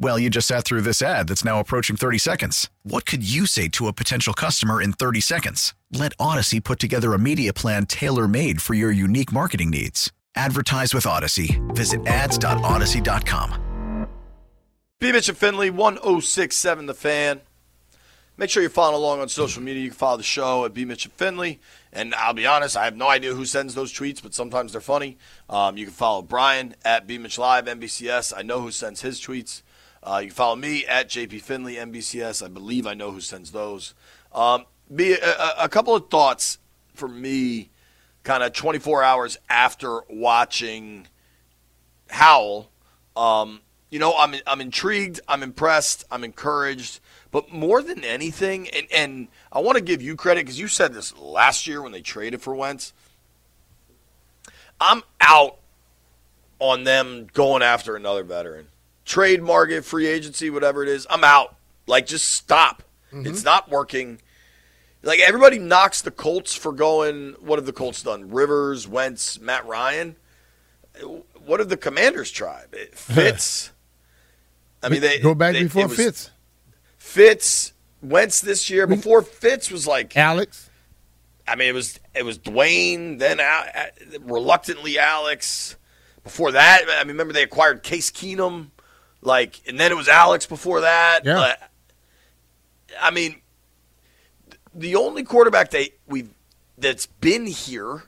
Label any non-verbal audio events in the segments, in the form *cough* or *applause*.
Well, you just sat through this ad that's now approaching 30 seconds. What could you say to a potential customer in 30 seconds? Let Audacy put together a media plan tailor made for your unique marketing needs. Advertise with Audacy. Visit ads.audacy.com. B. Mitch and Finley, 1067 The Fan. Make sure you're following along on social media. You can follow the show at B. Mitch and Finley. And I'll be honest, I have no idea who sends those tweets, but sometimes they're funny. Um, you can follow Brian at B. Mitch Live, NBCS. I know who sends his tweets. Uh, you can follow me at JP Finley, NBCS. I believe I know who sends those. Um, be a, a, couple of thoughts for me, kind of 24 hours after watching Howell. Um, you know, I'm I'm intrigued, I'm impressed, I'm encouraged, but more than anything, and, and I want to give you credit because you said this last year when they traded for Wentz. I'm out on them going after another veteran trade market, free agency, whatever it is, I'm out. Like, just stop. Mm-hmm. It's not working. Like, everybody knocks the Colts for going, what have the Colts done? Rivers, Wentz, Matt Ryan. What have the Commanders tried? It *laughs* Fitz. I mean, they go back they, before Fitz. Fitz, Wentz this year. Before Fitz was like Alex. I mean, it was it was Dwayne, then reluctantly Alex. Before that, I mean, remember they acquired Case Keenum. Like, and then it was Alex before that. Yeah. Uh, I mean, the only quarterback that we that's been here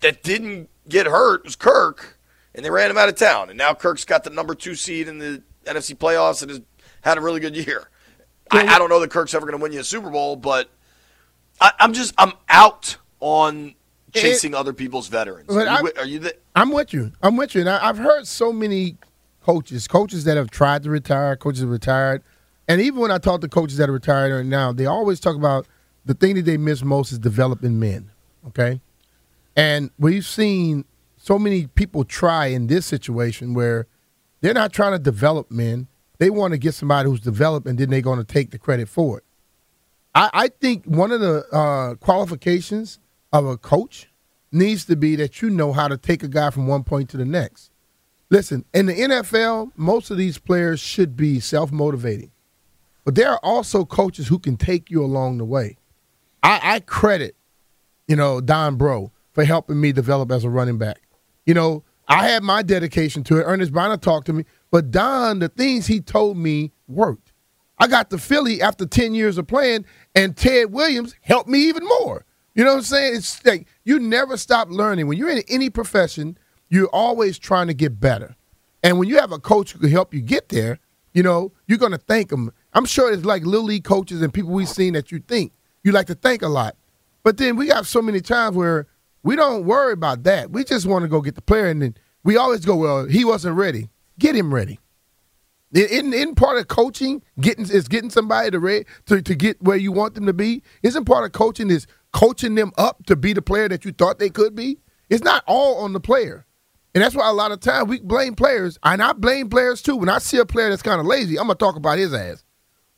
that didn't get hurt was Kirk, and they ran him out of town. And now Kirk's got the number two seed in the NFC playoffs and has had a really good year. I, I don't know that Kirk's ever going to win you a Super Bowl, but I, am just I'm out on chasing it, other people's veterans. Are you, are you the, I'm with you. I'm with you. And I, I've heard so many coaches, coaches that have tried to retire, coaches retired, and even when I talk to coaches that are retired right now, they always talk about the thing that they miss most is developing men. Okay, and we've seen so many people try in this situation where they're not trying to develop men; they want to get somebody who's developed, and then they're going to take the credit for it. I, I think one of the uh, qualifications of a coach needs to be that you know how to take a guy from one point to the next. Listen, in the NFL, most of these players should be self motivating, but there are also coaches who can take you along the way. I, I credit, you know, Don Breaux for helping me develop as a running back. You know, I had my dedication to it. Earnest Byner talked to me, but Don, the things he told me worked. I got to Philly after 10 years of playing, and Ted Williams helped me even more. You know what I'm saying? It's like you never stop learning. When you're in any profession, you're always trying to get better. And when you have a coach who can help you get there, you know, you're going to thank them. I'm sure it's like little league coaches and people we've seen that you think you like to thank a lot. But then we got so many times where we don't worry about that. We just want to go get the player, and then we always go, "Well, he wasn't ready. Get him ready." In in part of coaching, getting is getting somebody to ready to, to get where you want them to be. Isn't part of coaching is coaching them up to be the player that you thought they could be. It's not all on the player. And that's why a lot of times we blame players, and I blame players too. When I see a player that's kind of lazy, I'm gonna talk about his ass.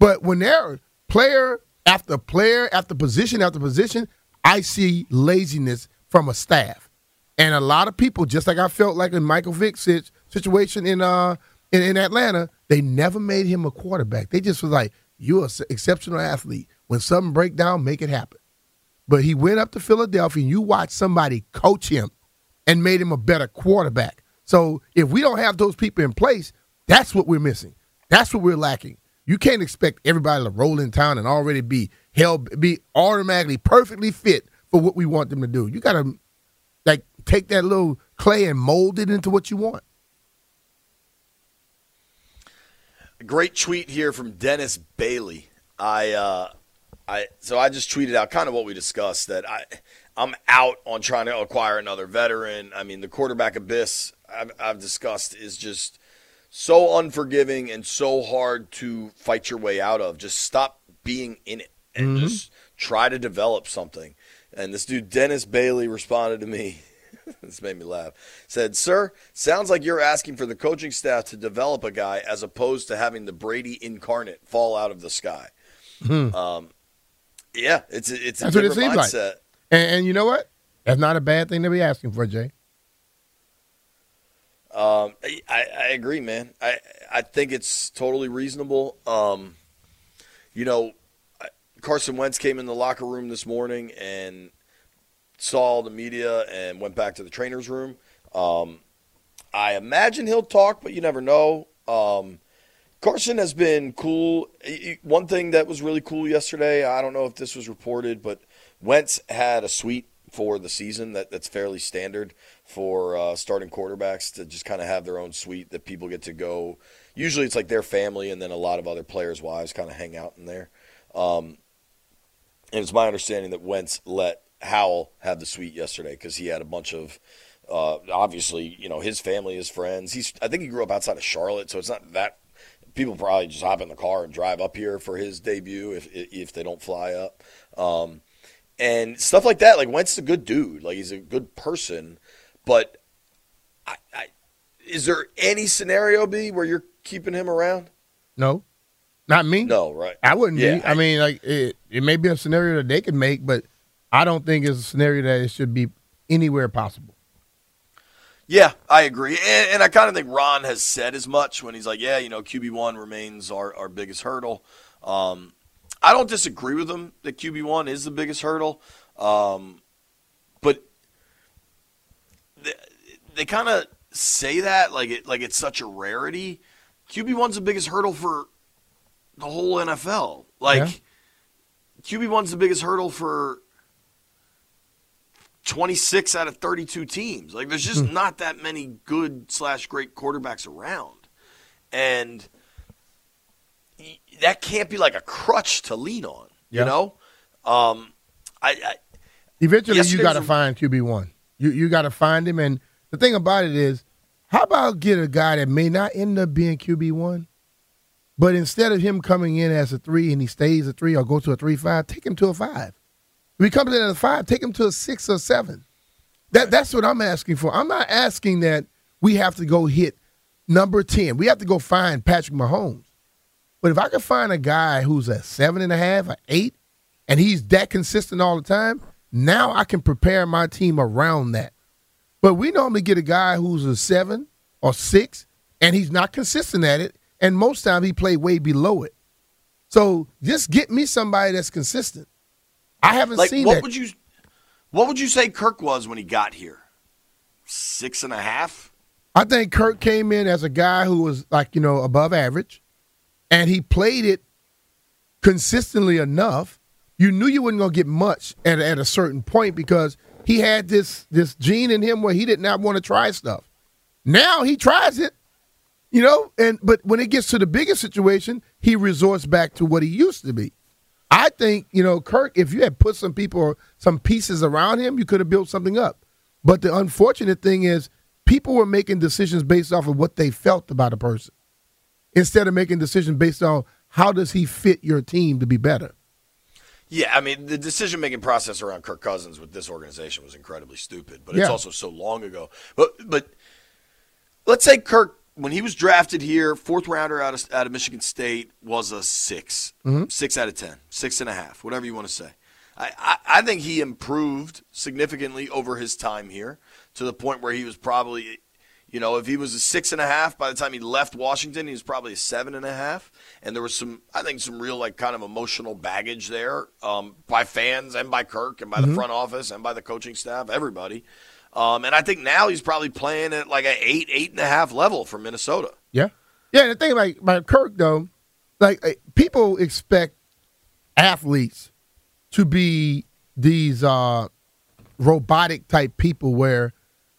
But when they're player after player after position after position, I see laziness from a staff. And a lot of people, just like I felt like in Michael Vick's situation in uh in, in Atlanta, they never made him a quarterback. They just was like, "You're an exceptional athlete. When something break down, make it happen." But he went up to Philadelphia, and you watch somebody coach him and made him a better quarterback. So if we don't have those people in place, that's what we're missing. That's what we're lacking. You can't expect everybody to roll in town and already be held be automatically perfectly fit for what we want them to do. You got to like take that little clay and mold it into what you want. great tweet here from Dennis Bailey. I, uh, I, so I just tweeted out kind of what we discussed that I, I'm out on trying to acquire another veteran. I mean, the quarterback abyss I've, I've discussed is just so unforgiving and so hard to fight your way out of. Just stop being in it and mm-hmm. just try to develop something. And this dude, Dennis Bailey, responded to me. *laughs* this made me laugh. Said, Sir, sounds like you're asking for the coaching staff to develop a guy as opposed to having the Brady incarnate fall out of the sky. Hmm. Um, yeah, it's it's a That's seems mindset. Like. And, and, you know what? That's not a bad thing to be asking for, Jay. Um, I, I agree, man. I I think it's totally reasonable. Um, you know, Carson Wentz came in the locker room this morning and saw the media and went back to the trainer's room. Um, I imagine he'll talk, but you never know. Um, Carson has been cool. One thing that was really cool yesterday, I don't know if this was reported, but Wentz had a suite for the season that, that's fairly standard for uh, starting quarterbacks to just kind of have their own suite that people get to go. Usually it's like their family and then a lot of other players' wives kind of hang out in there. Um, and it's my understanding that Wentz let Howell have the suite yesterday because he had a bunch of uh, obviously, you know, his family, his friends. He's I think he grew up outside of Charlotte, so it's not that people probably just hop in the car and drive up here for his debut if if they don't fly up. Um, and stuff like that. Like Wentz is a good dude. Like he's a good person, but I, I, is there any scenario B where you're keeping him around? No. Not me. No, right. I wouldn't yeah, be. I, I, mean, like it, it may be a scenario that they could make, but I don't think it's a scenario that it should be anywhere possible. Yeah, I agree, and, and I kind of think Ron has said as much when he's like, "Yeah, you know, QB one remains our, our biggest hurdle." Um, I don't disagree with him that QB one is the biggest hurdle, um, but they, they kind of say that like it like it's such a rarity. QB one's the biggest hurdle for the whole NFL. Like yeah. QB one's the biggest hurdle for 26 out of 32 teams. Like there's just hmm. not that many good slash great quarterbacks around, and that can't be like a crutch to lean on. Yeah. You know, um, I, I eventually you got to find QB one. You you got to find him, and the thing about it is, how about get a guy that may not end up being QB one, but instead of him coming in as a three and he stays a three or go to a three five, take him to a five. If he comes in at a five, take him to a six or seven. That that's what I'm asking for. I'm not asking that we have to go hit number ten. We have to go find Patrick Mahomes. But if I can find a guy who's a seven and a half, an eight, and he's that consistent all the time, now I can prepare my team around that. But we normally get a guy who's a seven or six, and he's not consistent at it and most time he played way below it. So just get me somebody that's consistent. I haven't like, seen what that. Would you, what would you say Kirk was when he got here? Six and a half? I think Kirk came in as a guy who was like, you know, above average, and he played it consistently enough. You knew you wasn't going to get much at, at a certain point because he had this this gene in him where he did not want to try stuff. Now he tries it you know, and but when it gets to the bigger situation, he resorts back to what he used to be. I think, you know, Kirk, if you had put some people or some pieces around him, you could have built something up. But the unfortunate thing is people were making decisions based off of what they felt about a person instead of making decisions based on how does he fit your team to be better. Yeah, I mean the decision making process around Kirk Cousins with this organization was incredibly stupid, but it's also so long ago. But but let's say Kirk when he was drafted here, fourth rounder out of, out of Michigan State was a 6 mm-hmm. six out of ten, six and a half, whatever you want to say. I, I, I, think he improved significantly over his time here to the point where he was probably, you know, if he was a six and a half by the time he left Washington, he was probably a seven and a half. And there was some, I think, some real like kind of emotional baggage there um, by fans and by Kirk and by mm-hmm. the front office and by the coaching staff, everybody. Um, and I think now he's probably playing at like an eight, eight and a half level for Minnesota. Yeah. Yeah. The thing about, about Kirk, though, like uh, people expect athletes to be these uh, robotic type people where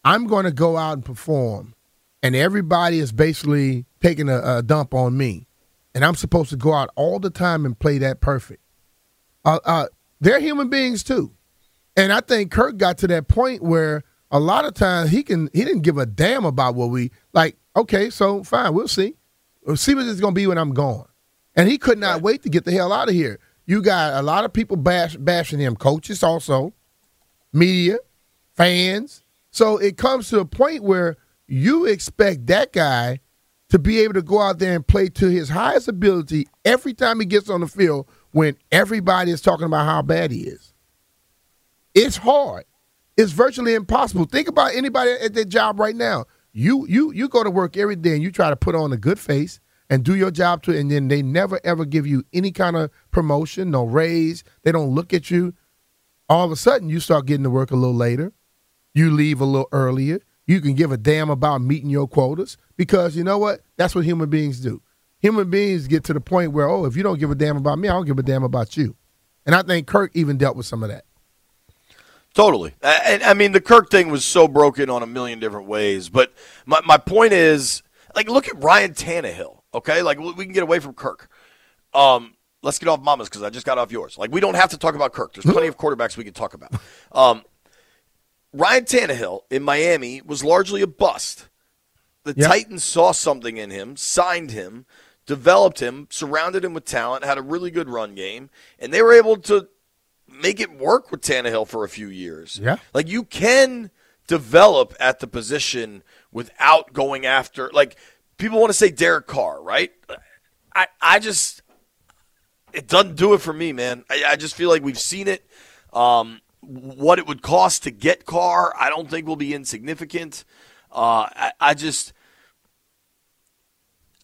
I'm going to go out and perform, and everybody is basically taking a, a dump on me. and I'm supposed to go out all the time and play that perfect. Uh, uh, they're human beings too, and I think Kirk got to that point where a lot of times he can he didn't give a damn about what we like. Okay, so fine, we'll see. We'll see what it's going to be when I'm gone. And he could not wait to get the hell out of here. You got a lot of people bash, bashing him, coaches also, media, fans. So it comes to a point where you expect that guy to be able to go out there and play to his highest ability every time he gets on the field when everybody is talking about how bad he is. It's hard. It's virtually impossible. Think about anybody at their job right now. You you you go to work every day and you try to put on a good face and do your job to and then they never ever give you any kind of promotion, no raise. They don't look at you. All of a sudden you start getting to work a little later. You leave a little earlier. You can give a damn about meeting your quotas because you know what? That's what human beings do. Human beings get to the point where, oh, if you don't give a damn about me, I don't give a damn about you. And I think Kirk even dealt with some of that. Totally. And I mean, the Kirk thing was so broken on a million different ways. But my, my point is, like, look at Ryan Tannehill, okay? Like, we can get away from Kirk. Um, let's get off Mama's because I just got off yours. Like, we don't have to talk about Kirk. There's plenty of quarterbacks we can talk about. Um, Ryan Tannehill in Miami was largely a bust. The yep. Titans saw something in him, signed him, developed him, surrounded him with talent, had a really good run game, and they were able to make it work with Tannehill for a few years. Yeah. Like you can develop at the position without going after like people want to say Derek Carr, right? I I just it doesn't do it for me, man. I, I just feel like we've seen it. Um, what it would cost to get Carr, I don't think will be insignificant. Uh, I, I just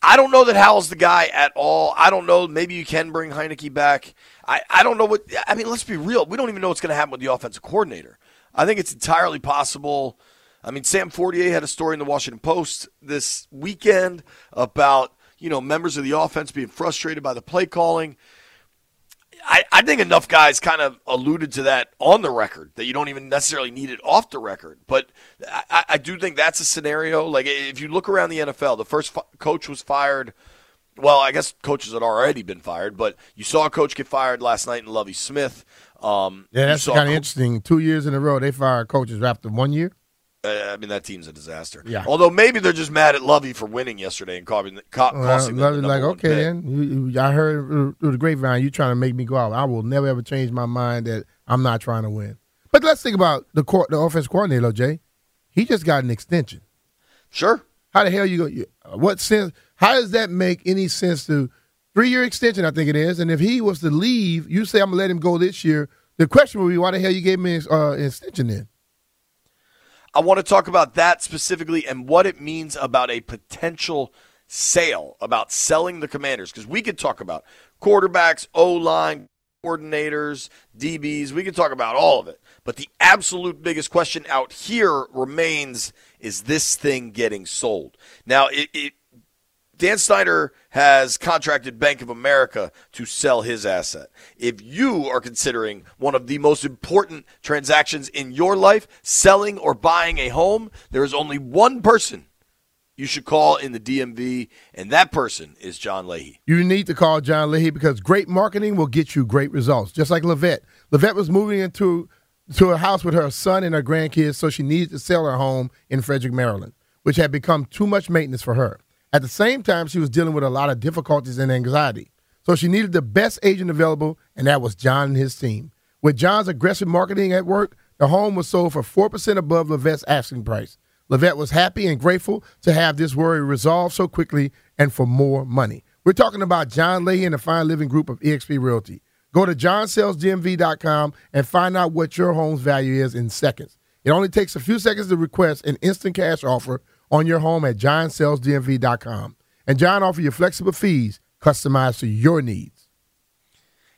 I don't know that Howell's the guy at all. I don't know. Maybe you can bring Heinicke back. I, I don't know what. I mean, let's be real. We don't even know what's going to happen with the offensive coordinator. I think it's entirely possible. I mean, Sam Fortier had a story in the Washington Post this weekend about you know members of the offense being frustrated by the play calling. I, I think enough guys kind of alluded to that on the record that you don't even necessarily need it off the record. But I, I do think that's a scenario. Like if you look around the NFL, the first coach was fired. Well, I guess coaches had already been fired, but you saw a coach get fired last night in Lovie Smith. Um, yeah, that's kind of co- interesting. Two years in a row, they fired coaches after one year. Uh, I mean, that team's a disaster. Yeah. Although maybe they're just mad at Lovie for winning yesterday and costing, co- well, costing them the like, okay, then. You, you, I heard through the grapevine you trying to make me go out. I will never ever change my mind that I'm not trying to win. But let's think about the court, the offense coordinator, Jay. He just got an extension. Sure. How the hell you go? You, what sense? How does that make any sense to three year extension? I think it is. And if he was to leave, you say I'm gonna let him go this year. The question would be, why the hell you gave me uh, an extension then? I want to talk about that specifically and what it means about a potential sale, about selling the commanders. Because we could talk about quarterbacks, O line, coordinators, DBs. We could talk about all of it. But the absolute biggest question out here remains is this thing getting sold? Now, it, it Dan Snyder has contracted Bank of America to sell his asset. If you are considering one of the most important transactions in your life, selling or buying a home, there is only one person you should call in the DMV, and that person is John Leahy. You need to call John Leahy because great marketing will get you great results. Just like Levette. Levette was moving into to a house with her son and her grandkids, so she needed to sell her home in Frederick, Maryland, which had become too much maintenance for her. At the same time, she was dealing with a lot of difficulties and anxiety. So she needed the best agent available, and that was John and his team. With John's aggressive marketing at work, the home was sold for 4% above Levette's asking price. Levette was happy and grateful to have this worry resolved so quickly and for more money. We're talking about John Leahy and the Fine Living Group of eXp Realty. Go to johnsellsdmv.com and find out what your home's value is in seconds. It only takes a few seconds to request an instant cash offer on your home at johnsellsdmv.com. And John offers you flexible fees customized to your needs.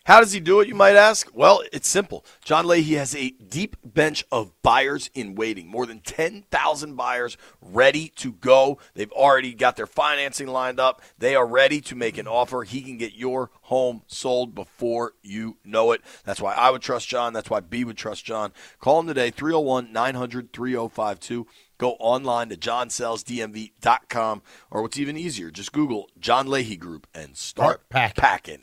How does he do it, you might ask? Well, it's simple. John Leahy has a deep bench of buyers in waiting, more than 10,000 buyers ready to go. They've already got their financing lined up. They are ready to make an offer. He can get your home sold before you know it. That's why I would trust John. That's why B would trust John. Call him today, 301 900 3052. Go online to johnsellsdmv.com, or what's even easier, just Google John Leahy Group and start, packing. packing.